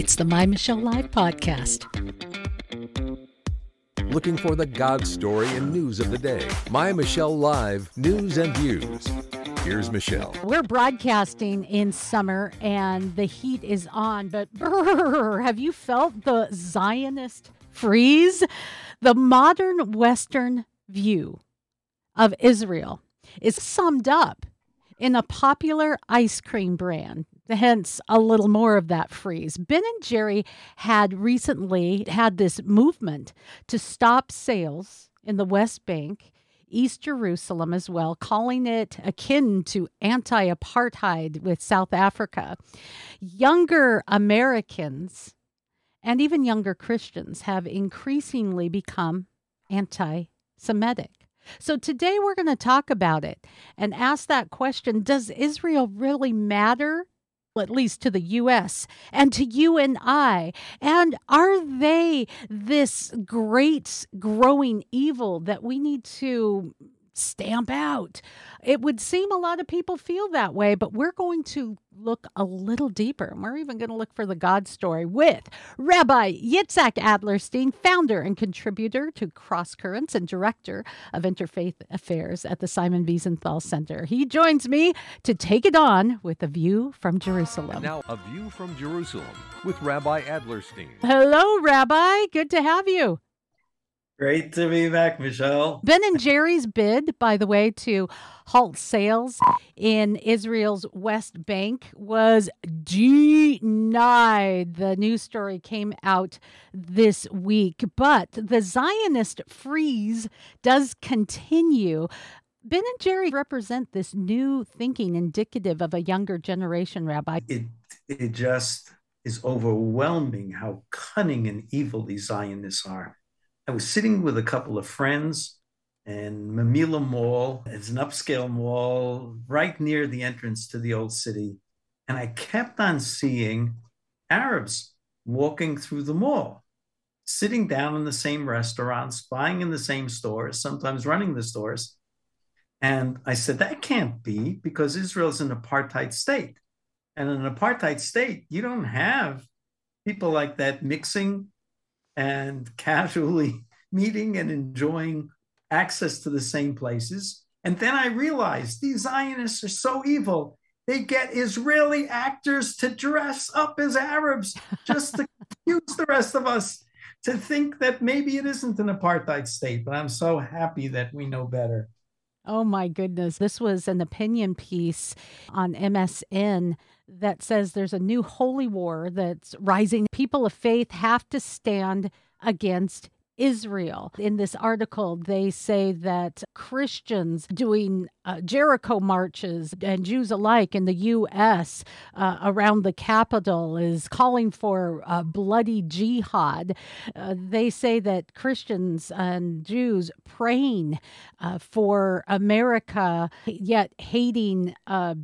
It's the My Michelle Live podcast. Looking for the God story and news of the day. My Michelle Live News and Views. Here's Michelle. We're broadcasting in summer and the heat is on, but brr, have you felt the Zionist freeze? The modern Western view of Israel is summed up in a popular ice cream brand hence a little more of that freeze. Ben and Jerry had recently had this movement to stop sales in the West Bank, East Jerusalem as well, calling it akin to anti apartheid with South Africa. Younger Americans and even younger Christians have increasingly become anti Semitic. So today we're going to talk about it and ask that question Does Israel really matter at least to the US and to you and I? And are they this great growing evil that we need to stamp out? It would seem a lot of people feel that way, but we're going to look a little deeper. And we're even going to look for the God story with Rabbi Yitzhak Adlerstein, founder and contributor to Cross Currents and director of Interfaith Affairs at the Simon Wiesenthal Center. He joins me to take it on with a view from Jerusalem. Now, a view from Jerusalem with Rabbi Adlerstein. Hello, Rabbi. Good to have you. Great to be back, Michelle. Ben and Jerry's bid, by the way, to halt sales in Israel's West Bank was denied. The news story came out this week, but the Zionist freeze does continue. Ben and Jerry represent this new thinking indicative of a younger generation, Rabbi. It, it just is overwhelming how cunning and evil these Zionists are I was sitting with a couple of friends and Mamila Mall. It's an upscale mall right near the entrance to the old city. And I kept on seeing Arabs walking through the mall, sitting down in the same restaurants, buying in the same stores, sometimes running the stores. And I said, that can't be because Israel's an apartheid state. And in an apartheid state, you don't have people like that mixing and casually meeting and enjoying access to the same places. And then I realized these Zionists are so evil. They get Israeli actors to dress up as Arabs just to confuse the rest of us to think that maybe it isn't an apartheid state. But I'm so happy that we know better. Oh my goodness. This was an opinion piece on MSN that says there's a new holy war that's rising. People of faith have to stand against Israel. In this article, they say that Christians doing uh, Jericho marches and Jews alike in the U.S. Uh, around the Capitol is calling for a bloody jihad. Uh, they say that Christians and Jews praying uh, for America, yet hating uh,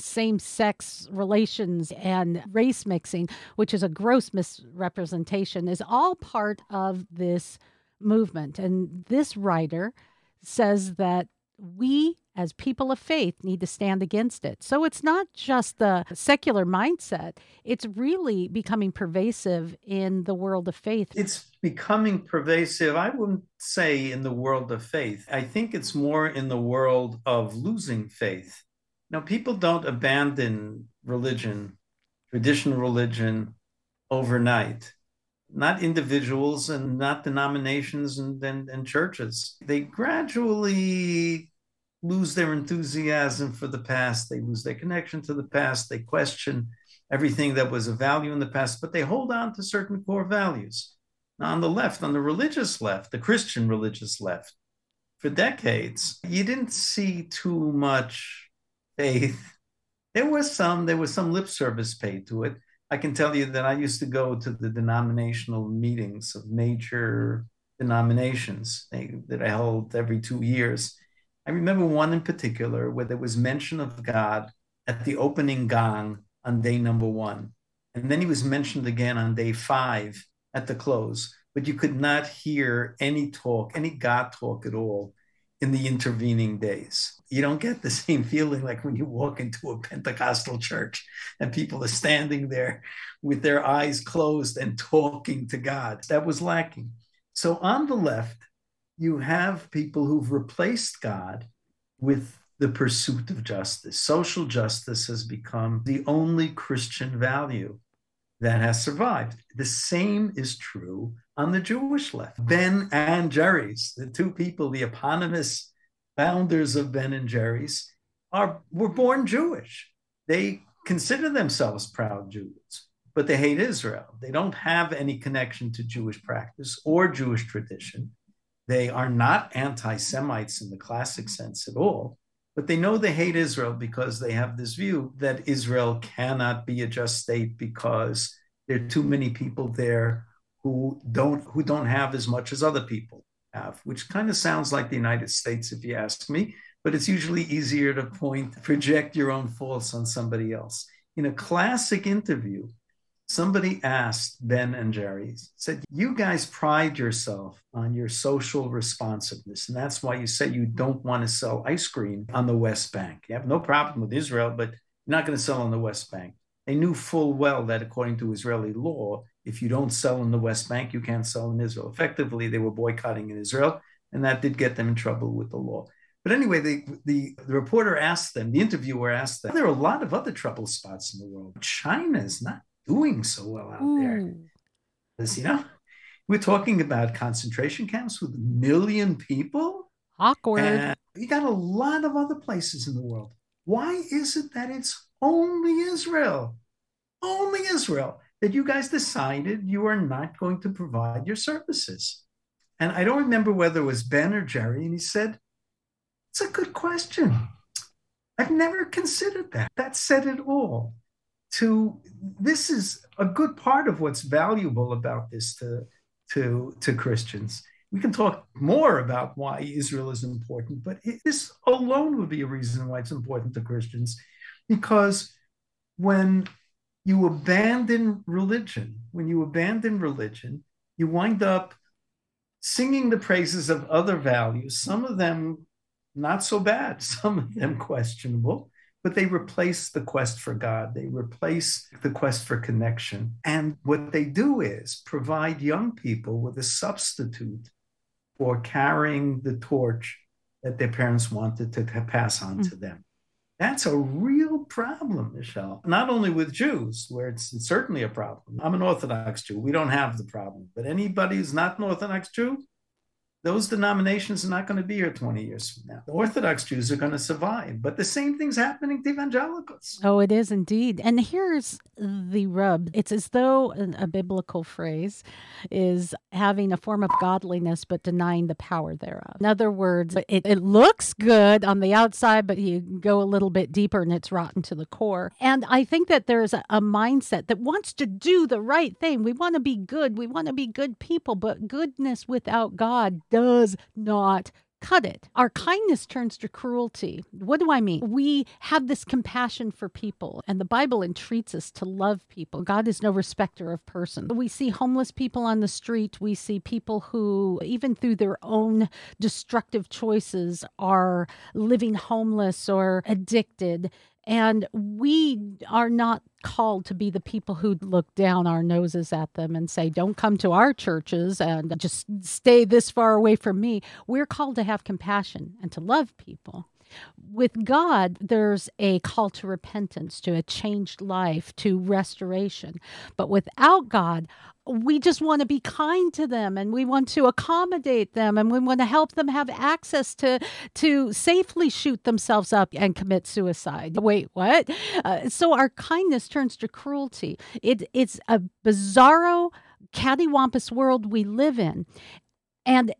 same sex relations and race mixing, which is a gross misrepresentation, is all part of this movement. And this writer says that we as people of faith need to stand against it. So it's not just the secular mindset, it's really becoming pervasive in the world of faith. It's becoming pervasive, I wouldn't say in the world of faith. I think it's more in the world of losing faith. Now, people don't abandon religion, traditional religion, overnight. Not individuals and not denominations and, and, and churches. They gradually lose their enthusiasm for the past. They lose their connection to the past. They question everything that was of value in the past, but they hold on to certain core values. Now, on the left, on the religious left, the Christian religious left, for decades, you didn't see too much faith. There was some, there was some lip service paid to it. I can tell you that I used to go to the denominational meetings of major denominations eh, that I held every two years. I remember one in particular where there was mention of God at the opening gong on day number one. And then he was mentioned again on day five at the close, but you could not hear any talk, any God talk at all. In the intervening days. You don't get the same feeling like when you walk into a Pentecostal church and people are standing there with their eyes closed and talking to God. That was lacking. So on the left, you have people who've replaced God with the pursuit of justice. Social justice has become the only Christian value that has survived. The same is true on the Jewish left. Ben and Jerry's, the two people, the eponymous founders of Ben and Jerry's, are were born Jewish. They consider themselves proud Jews, but they hate Israel. They don't have any connection to Jewish practice or Jewish tradition. They are not anti Semites in the classic sense at all, but they know they hate Israel because they have this view that Israel cannot be a just state because there are too many people there who don't who don't have as much as other people have, which kind of sounds like the United States, if you ask me. But it's usually easier to point, project your own faults on somebody else. In a classic interview, somebody asked Ben and Jerry, said, You guys pride yourself on your social responsiveness. And that's why you say you don't want to sell ice cream on the West Bank. You have no problem with Israel, but you're not going to sell on the West Bank. They knew full well that according to Israeli law, if you don't sell in the West Bank, you can't sell in Israel. Effectively, they were boycotting in Israel, and that did get them in trouble with the law. But anyway, the, the, the reporter asked them, the interviewer asked them, there are a lot of other trouble spots in the world. China is not doing so well out there. Because, you know, we're talking about concentration camps with a million people. Awkward. And you got a lot of other places in the world. Why is it that it's only Israel? Only Israel that you guys decided you are not going to provide your services. And I don't remember whether it was Ben or Jerry, and he said, It's a good question. I've never considered that. That said it all to this is a good part of what's valuable about this to to to Christians. We can talk more about why Israel is important, but it, this alone would be a reason why it's important to Christians, because when you abandon religion, when you abandon religion, you wind up singing the praises of other values. Some of them not so bad, some of them questionable, but they replace the quest for God. They replace the quest for connection. And what they do is provide young people with a substitute for carrying the torch that their parents wanted to pass on mm-hmm. to them. That's a real problem, Michelle. Not only with Jews, where it's, it's certainly a problem. I'm an Orthodox Jew. We don't have the problem. But anybody who's not an Orthodox Jew, those denominations are not going to be here 20 years from now. The Orthodox Jews are going to survive, but the same thing's happening to evangelicals. Oh, it is indeed. And here's the rub it's as though a, biblical phrase is having a form of godliness but denying the power thereof. In other words, it, it looks good on the outside, but you go a little bit deeper and it's rotten to the core. And I think that there's a, a mindset that wants to do the right thing. We want to be good, we want to be good people, but goodness without God does not cut it. Our kindness turns to cruelty. What do I mean? We have this compassion for people, and the Bible entreats us to love people. God is no respecter of persons. We see homeless people on the street. We see people who, even through their own destructive choices, are living homeless or addicted. And we are not called to be the people who look down our noses at them and say, don't come to our churches and just stay this far away from me. We're called to have compassion and to love people. With God, there's a call to repentance, to a changed life, to restoration. But without God, we just want to be kind to them and we want to accommodate them and we want to help them have access to to safely shoot themselves up and commit suicide. Wait what? Uh, so our kindness turns to cruelty. It it's a bizarro cattywampus world we live in. And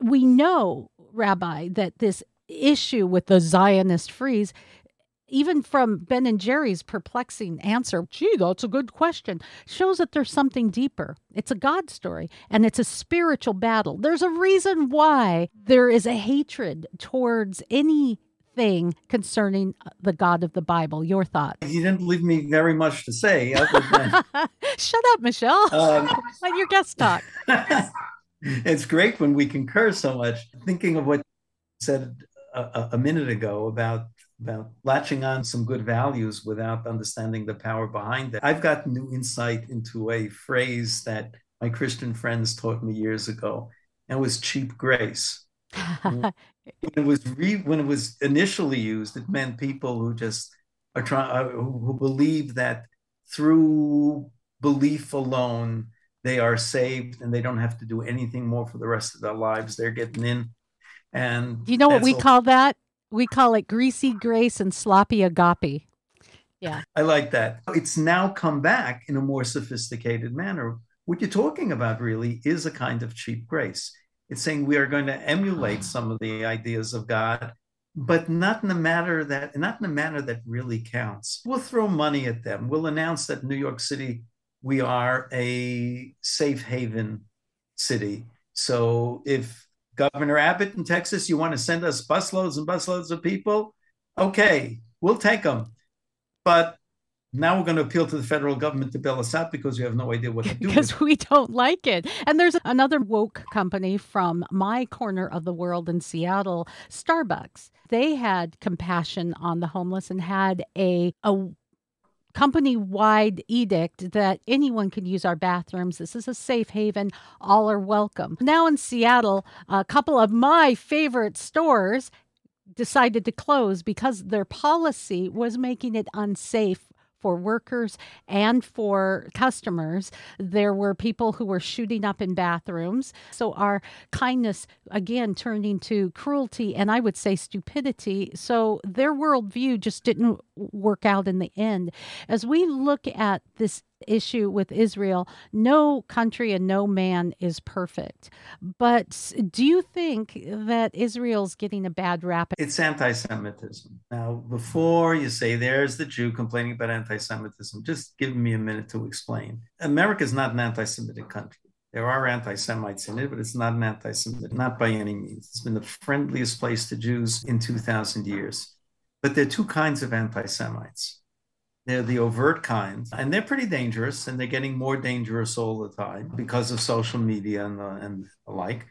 we know rabbi that this issue with the zionist freeze even from Ben and Jerry's perplexing answer, gee, that's a good question, shows that there's something deeper. It's a God story and it's a spiritual battle. There's a reason why there is a hatred towards anything concerning the God of the Bible. Your thought? You didn't leave me very much to say. Than... Shut up, Michelle. Um... Let your guest talk. it's great when we concur so much. Thinking of what you said a, a minute ago about about latching on some good values without understanding the power behind it. I've got new insight into a phrase that my Christian friends taught me years ago, and it was cheap grace. when it was re- when it was initially used, it meant people who just are trying uh, who, who believe that through belief alone they are saved and they don't have to do anything more for the rest of their lives. They're getting in. And you know what we all- call that? We call it greasy grace and sloppy agape. Yeah. I like that. It's now come back in a more sophisticated manner. What you're talking about really is a kind of cheap grace. It's saying we are going to emulate ah. some of the ideas of God, but not in a manner that not in a manner that really counts. We'll throw money at them. We'll announce that New York City we are a safe haven city. So if Governor Abbott in Texas, you want to send us busloads and busloads of people? Okay, we'll take them. But now we're going to appeal to the federal government to bail us out because we have no idea what to do. because we don't like it. And there's another woke company from my corner of the world in Seattle, Starbucks. They had compassion on the homeless and had a, a company wide edict that anyone can use our bathrooms. This is a safe haven. All are welcome. Now in Seattle, a couple of my favorite stores decided to close because their policy was making it unsafe for workers and for customers. There were people who were shooting up in bathrooms. So our kindness, again, turned into cruelty and I would say stupidity. So their worldview just didn't work out in the end. As we look at this issue with Israel. No country and no man is perfect. But do you think that Israel's getting a bad rap? It's anti Semitism. Now, before you say there's the Jew complaining about anti Semitism, just give me a minute to explain. America is not an anti Semitic country. There are anti Semites in it, but it's not an anti Semitic, not by any means. It's been the friendliest place to Jews in 2,000 years. But there are two kinds of anti Semites they're the overt kind, and they're pretty dangerous, and they're getting more dangerous all the time because of social media and the, and the like.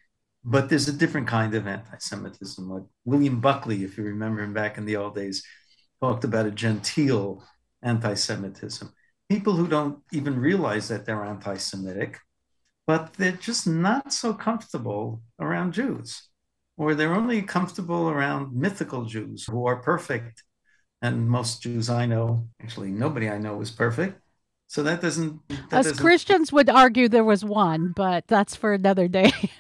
But there's a different kind of anti-Semitism. Like William Buckley, if you remember him back in the old days, talked about a genteel anti-Semitism. People who don't even realize that they're anti-Semitic, but they're just not so comfortable around Jews, or they're only comfortable around mythical Jews who are perfect and most Jews I know, actually nobody I know is perfect. So that doesn't. That As doesn't... Christians would argue there was one, but that's for another day.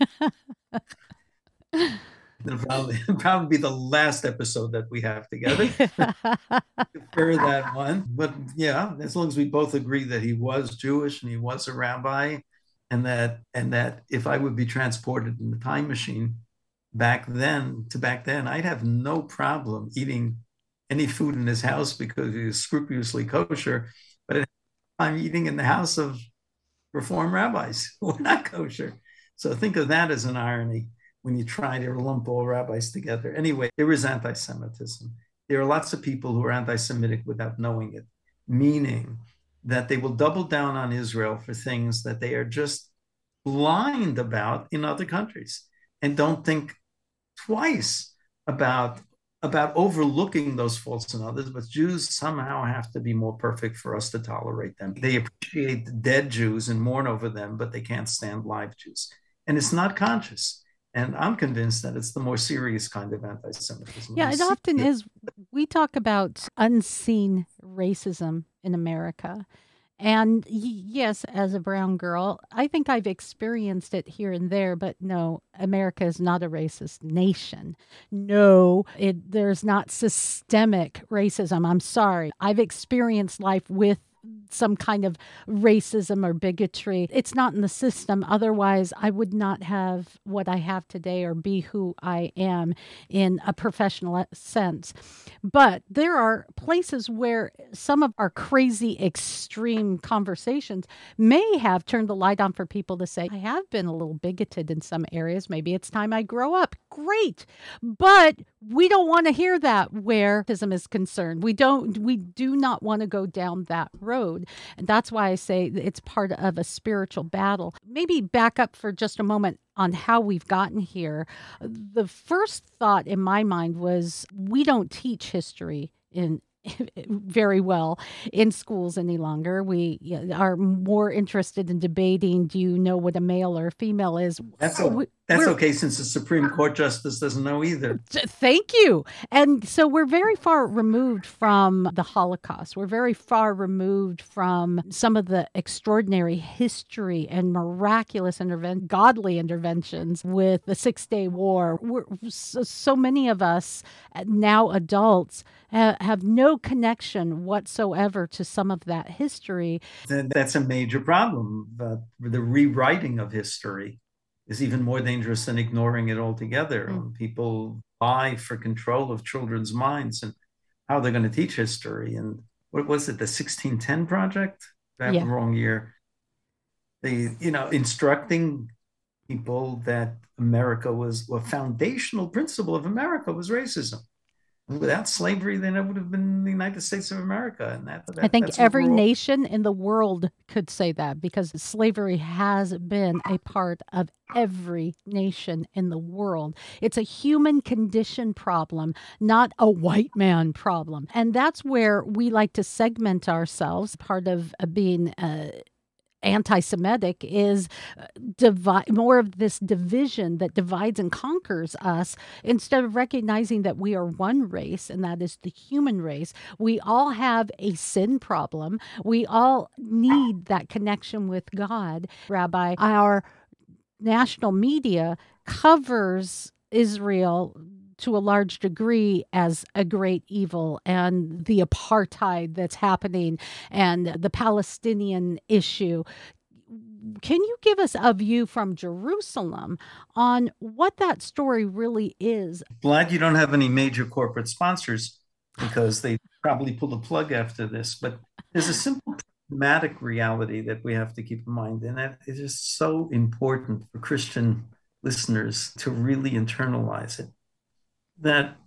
It'll probably, it'll probably be the last episode that we have together. Defer that one. But yeah, as long as we both agree that he was Jewish and he was a rabbi, and that and that if I would be transported in the time machine back then to back then, I'd have no problem eating any food in his house because he was scrupulously kosher. But I'm eating in the house of Reform rabbis who are not kosher. So think of that as an irony when you try to lump all rabbis together. Anyway, there is anti Semitism. There are lots of people who are anti Semitic without knowing it, meaning that they will double down on Israel for things that they are just blind about in other countries and don't think twice about about overlooking those faults in others, but Jews somehow have to be more perfect for us to tolerate them. They appreciate dead Jews and mourn over them, but they can't stand live Jews. And it's not conscious. And I'm convinced that it's the more serious kind of anti Semitism. Yeah, it often is. We talk about unseen racism in America. And yes, as a brown girl, I think I've experienced it here and there, but no, America is not a racist nation. No, it, there's not systemic racism. I'm sorry. I've experienced life with some kind of racism or bigotry. It's not in the system. Otherwise, I would not have what I have today or be who I am in a professional sense. But there are places where some of our crazy, extreme conversations may have turned the light on for people to say, I have been a little bigoted in some areas. Maybe it's time I grow up. Great. But we don't want to hear that where autism is concerned. We don't we do not want to go down that road. And that's why I say it's part of a spiritual battle. Maybe back up for just a moment on how we've gotten here. The first thought in my mind was we don't teach history in very well in schools any longer. We are more interested in debating do you know what a male or a female is? That's, a, that's okay since the Supreme Court justice doesn't know either. Thank you. And so we're very far removed from the Holocaust. We're very far removed from some of the extraordinary history and miraculous intervention, godly interventions with the Six Day War. We're, so, so many of us uh, now adults have no connection whatsoever to some of that history. That's a major problem. The, the rewriting of history is even more dangerous than ignoring it altogether. Mm. People vie for control of children's minds and how they're going to teach history. And what was it, the 1610 Project? Have yeah. wrong year. The, you know, instructing people that America was a foundational principle of America was racism without slavery, then it would have been the United States of America. And that, that I think every nation in the world could say that because slavery has been a part of every nation in the world. It's a human condition problem, not a white man problem. And that's where we like to segment ourselves. Part of being uh, anti-Semitic is uh, more of this division that divides and conquers us instead of recognizing that we are one race and that is the human race. We all have a sin problem. We all need that connection with God. Rabbi, our national media covers Israel to a large degree as a great evil and the apartheid that's happening and the Palestinian issue. Can you give us a view from Jerusalem on what that story really is? Glad you don't have any major corporate sponsors because they probably pull the plug after this. But there's a simple pragmatic reality that we have to keep in mind, and that is just so important for Christian listeners to really internalize it that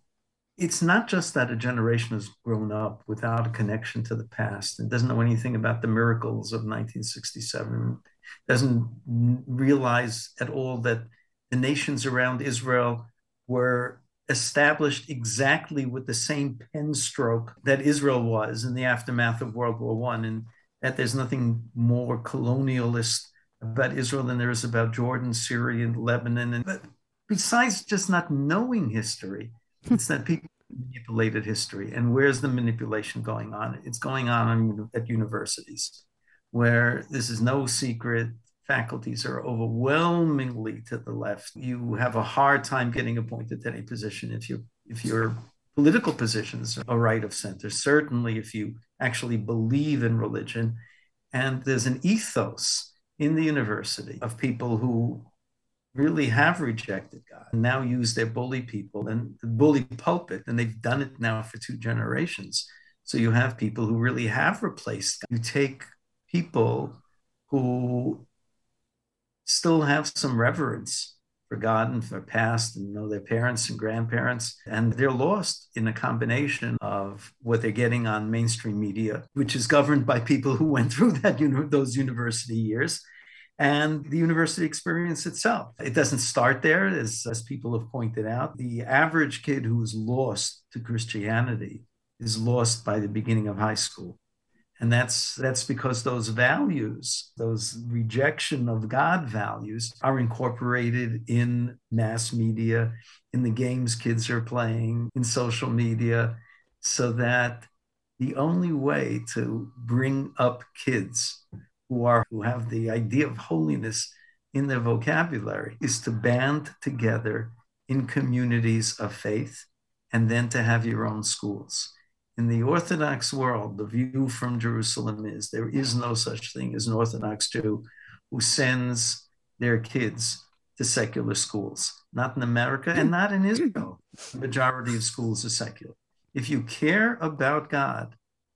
it's not just that a generation has grown up without a connection to the past and doesn't know anything about the miracles of 1967, doesn't realize at all that the nations around Israel were established exactly with the same pen stroke that Israel was in the aftermath of World War One, and that there's nothing more colonialist about Israel than there is about Jordan, Syria, and Lebanon. And besides just not knowing history, it's that people manipulated history. And where's the manipulation going on? It's going on at universities, where this is no secret. Faculties are overwhelmingly to the left. You have a hard time getting appointed to any position if you if your political positions are right of center. Certainly, if you actually believe in religion, and there's an ethos in the university of people who really have rejected God and now use their bully people and bully pulpit, and they've done it now for two generations. So you have people who really have replaced God. You take people who still have some reverence for God and for past and know their parents and grandparents, and they're lost in a combination of what they're getting on mainstream media, which is governed by people who went through that you know, those university years, and the university experience itself. It doesn't start there, as, as people have pointed out. The average kid who is lost to Christianity is lost by the beginning of high school. And that's that's because those values, those rejection of God values, are incorporated in mass media, in the games kids are playing, in social media, so that the only way to bring up kids who are who have the idea of holiness in their vocabulary is to band together in communities of faith and then to have your own schools. In the Orthodox world, the view from Jerusalem is there is no such thing as an Orthodox Jew who sends their kids to secular schools. Not in America and not in Israel. The majority of schools are secular. If you care about God,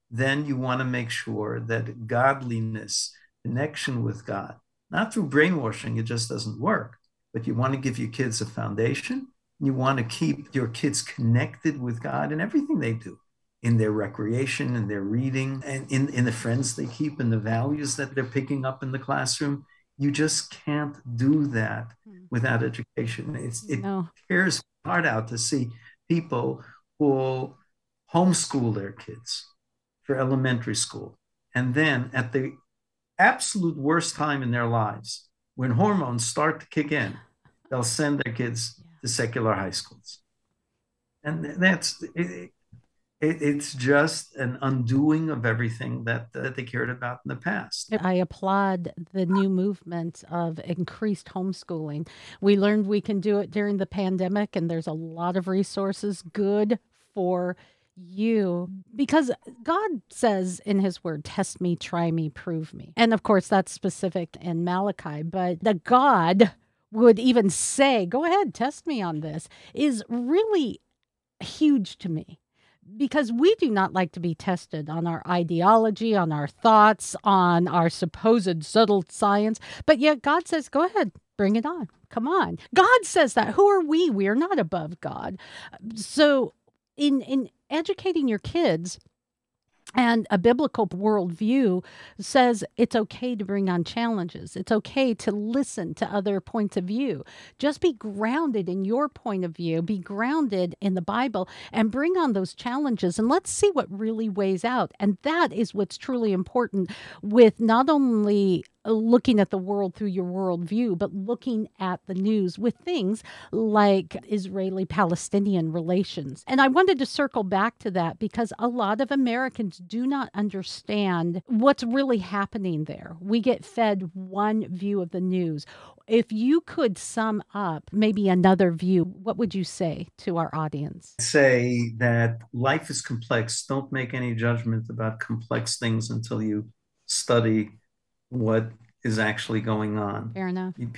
then you want to make sure that godliness connection with God, not through brainwashing, it just doesn't work. But you want to give your kids a foundation You want to keep your kids connected with God in everything they do, in their recreation, in their reading, and in, in the friends they keep, and the values that they're picking up in the classroom. You just can't do that hmm. without education. It's, it no. tears heart out to see people who homeschool their kids for elementary school. And then at the absolute worst time in their lives, when hormones start to kick in, they'll send their kids to secular high schools. And that's it, it, it's just an undoing of everything that, that they cared about in the past. I applaud the new movement of increased homeschooling. We learned we can do it during the pandemic, and there's a lot of resources good for you because God says in his word, test me, try me, prove me. And of course, that's specific in Malachi, but the God would even say, go ahead, test me on this, is really huge to me because we do not like to be tested on our ideology, on our thoughts, on our supposed subtle science. But yet God says, go ahead, bring it on. Come on. God says that. Who are we? We are not above God. So in in educating your kids and a biblical worldview says it's okay to bring on challenges. It's okay to listen to other points of view. Just be grounded in your point of view, be grounded in the Bible, and bring on those challenges. And let's see what really weighs out. And that is what's truly important with not only Uh, looking at the world through your worldview, but looking at the news with things like Israeli Palestinian relations. And I wanted to circle back to that because a lot of Americans do not understand what's really happening there. We get fed one view of the news. If you could sum up maybe another view, what would you say to our audience? Say that life is complex. Don't make any judgment about complex things until you study what is actually going on. Fair enough. You,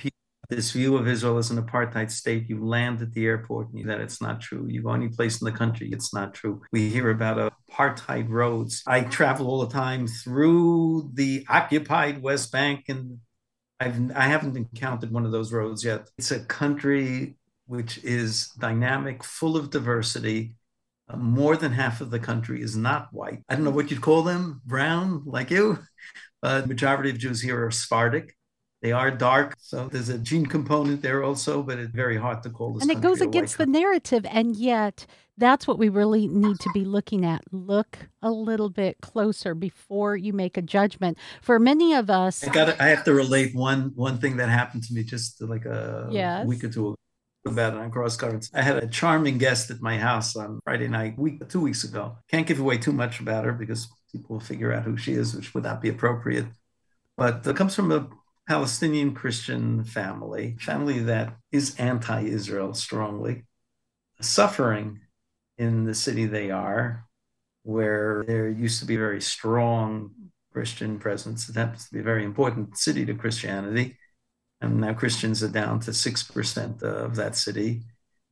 this view of Israel as an apartheid state, you land at the airport and you that it's not true. You go any place in the country, it's not true. We hear about apartheid roads. I travel all the time through the occupied West Bank, and I've I haven't encountered one of those roads yet. It's a country which is dynamic, full of diversity. Uh, more than half of the country is not white. I don't know what you'd call them, brown, like you. Uh, the majority of Jews here are Sephardic. They are dark, so there's a gene component there also, but it's very hard to call this. And it goes against the narrative, and yet that's what we really need to be looking at. Look a little bit closer before you make a judgment. For many of us, I gotta, I have to relate one one thing that happened to me just like a yes. week or two ago about it on cross currents. I had a charming guest at my house on Friday night, week two weeks ago. Can't give away too much about her because people will figure out who she is, which would not be appropriate. But it comes from a Palestinian Christian family, family that is anti-Israel strongly, suffering in the city they are, where there used to be a very strong Christian presence. It happens to be a very important city to Christianity. And now Christians are down to 6% of that city.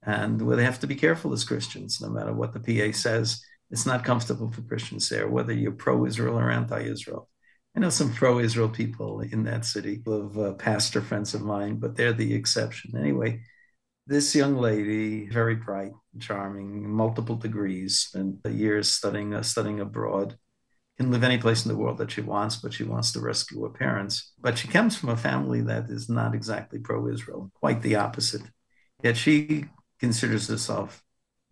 And where they have to be careful as Christians, no matter what the PA says it's not comfortable for Christians there, whether you're pro Israel or anti Israel. I know some pro Israel people in that city, of uh, pastor friends of mine, but they're the exception. Anyway, this young lady, very bright, charming, multiple degrees, spent years studying uh, studying abroad, can live any place in the world that she wants, but she wants to rescue her parents. But she comes from a family that is not exactly pro Israel, quite the opposite. Yet she considers herself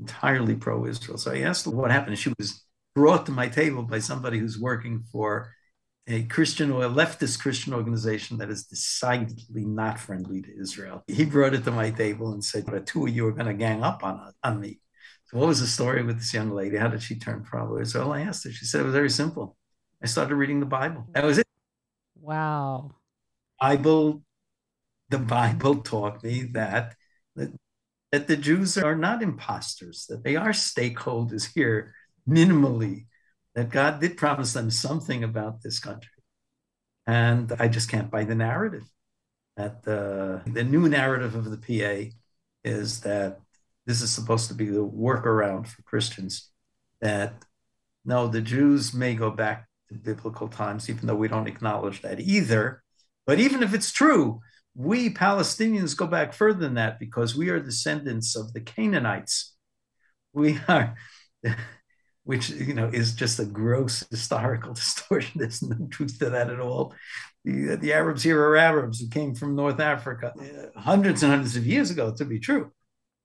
entirely pro Israel. So I asked her what happened. She was brought to my table by somebody who's working for a Christian or a leftist Christian organization that is decidedly not friendly to Israel. He brought it to my table and said, The two of you are going to gang up on, on me. So, what was the story with this young lady? How did she turn pro Israel? I asked her. She said it was very simple. I started reading the Bible. That was it. Wow. Bible, the Bible taught me that, that that the Jews are not imposters, that they are stakeholders here minimally, that God did promise them something about this country. And I just can't buy the narrative. That the, the new narrative of the PA is that this is supposed to be the workaround for Christians. That no, the Jews may go back to biblical times, even though we don't acknowledge that either. But even if it's true, we Palestinians go back further than that because we are descendants of the Canaanites. We are, which you know is just a gross historical distortion. There's no truth to that at all. The, the Arabs here are Arabs who came from North Africa uh, hundreds and hundreds of years ago to be true,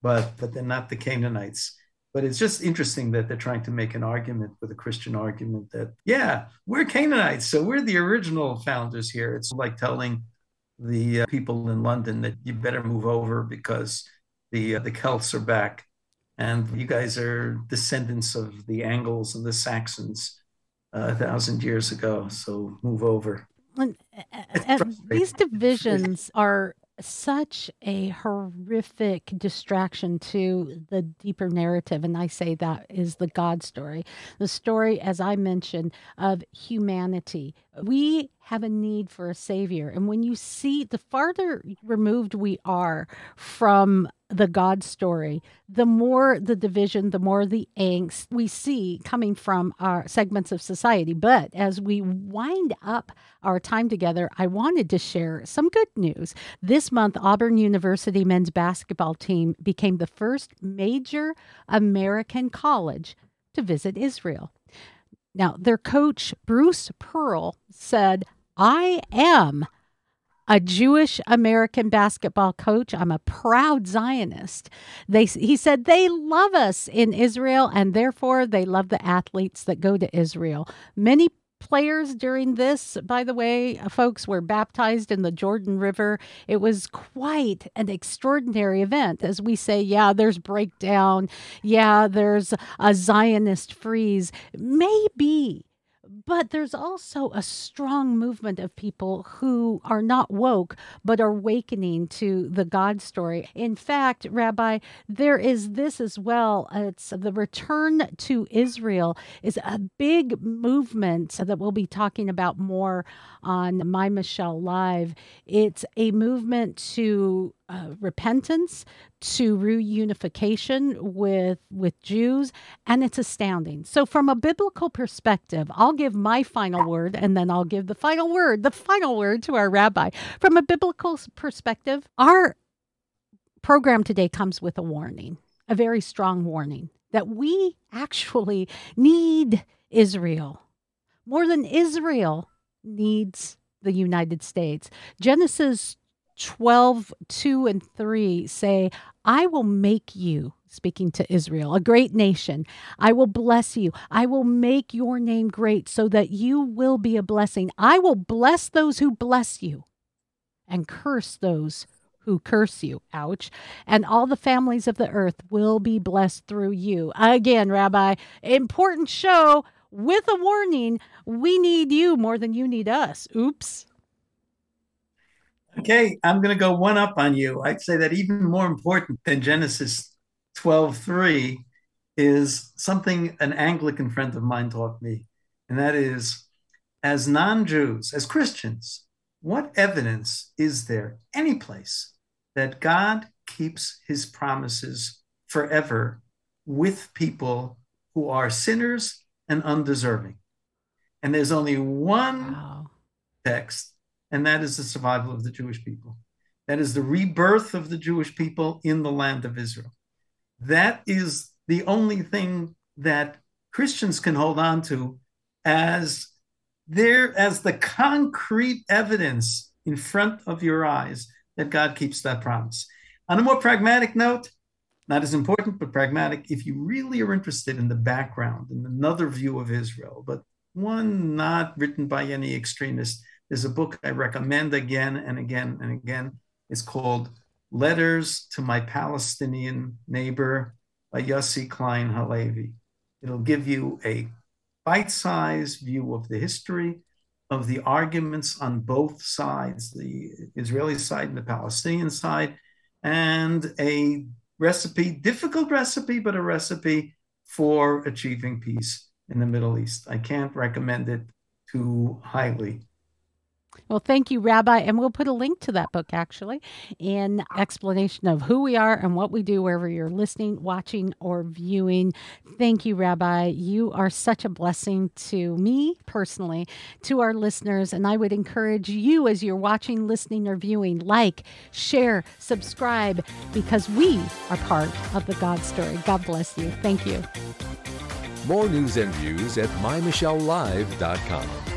but but they're not the Canaanites. But it's just interesting that they're trying to make an argument with a Christian argument that yeah we're Canaanites, so we're the original founders here. It's like telling the uh, people in London that you better move over because the uh, the Celts are back, and you guys are descendants of the Angles and the Saxons uh, a thousand years ago. So move over. And, and these divisions are such a horrific distraction to the deeper narrative. And I say that is the God story. The story, as I mentioned, of humanity. We have a need for a savior. And when you see the farther removed we are from the God story, the more the division, the more the angst we see coming from our segments of society. But as we wind up our time together, I wanted to share some good news. This month, Auburn University men's basketball team became the first major American college to visit Israel. Now, their coach, Bruce Pearl, said, I am a Jewish American basketball coach. I'm a proud Zionist. They, he said they love us in Israel and therefore they love the athletes that go to Israel. Many players during this, by the way, uh, folks were baptized in the Jordan River. It was quite an extraordinary event. As we say, yeah, there's breakdown. Yeah, there's a Zionist freeze. Maybe but there's also a strong movement of people who are not woke, but are awakening to the God story. In fact, Rabbi, there is this as well. It's the return to Israel is a big movement that we'll be talking about more on My Michelle Live. It's a movement to uh, repentance to reunification with with Jews and it's astounding. So from a biblical perspective, I'll give my final word and then I'll give the final word, the final word to our rabbi. From a biblical perspective, our program today comes with a warning, a very strong warning that we actually need Israel more than Israel needs the United States. Genesis 12, 2 and 3 say, I will make you, speaking to Israel, a great nation. I will bless you. I will make your name great so that you will be a blessing. I will bless those who bless you and curse those who curse you. Ouch. And all the families of the earth will be blessed through you. Again, Rabbi, important show with a warning we need you more than you need us. Oops. Okay, I'm going to go one up on you. I'd say that even more important than Genesis 12:3 is something an Anglican friend of mine taught me, and that is as non-Jews, as Christians, what evidence is there any place that God keeps his promises forever with people who are sinners and undeserving? And there's only one wow. text and that is the survival of the Jewish people. That is the rebirth of the Jewish people in the land of Israel. That is the only thing that Christians can hold on to as there as the concrete evidence in front of your eyes that God keeps that promise. On a more pragmatic note, not as important, but pragmatic, if you really are interested in the background and another view of Israel, but one not written by any extremist, there's a book I recommend again and again and again. It's called Letters to My Palestinian Neighbor by Yossi Klein Halevi. It'll give you a bite sized view of the history, of the arguments on both sides, the Israeli side and the Palestinian side, and a recipe, difficult recipe, but a recipe for achieving peace in the Middle East. I can't recommend it too highly. Well, thank you, Rabbi. And we'll put a link to that book actually in explanation of who we are and what we do wherever you're listening, watching, or viewing. Thank you, Rabbi. You are such a blessing to me personally, to our listeners. And I would encourage you as you're watching, listening, or viewing, like, share, subscribe, because we are part of the God story. God bless you. Thank you. More news and views at mymichellelive.com.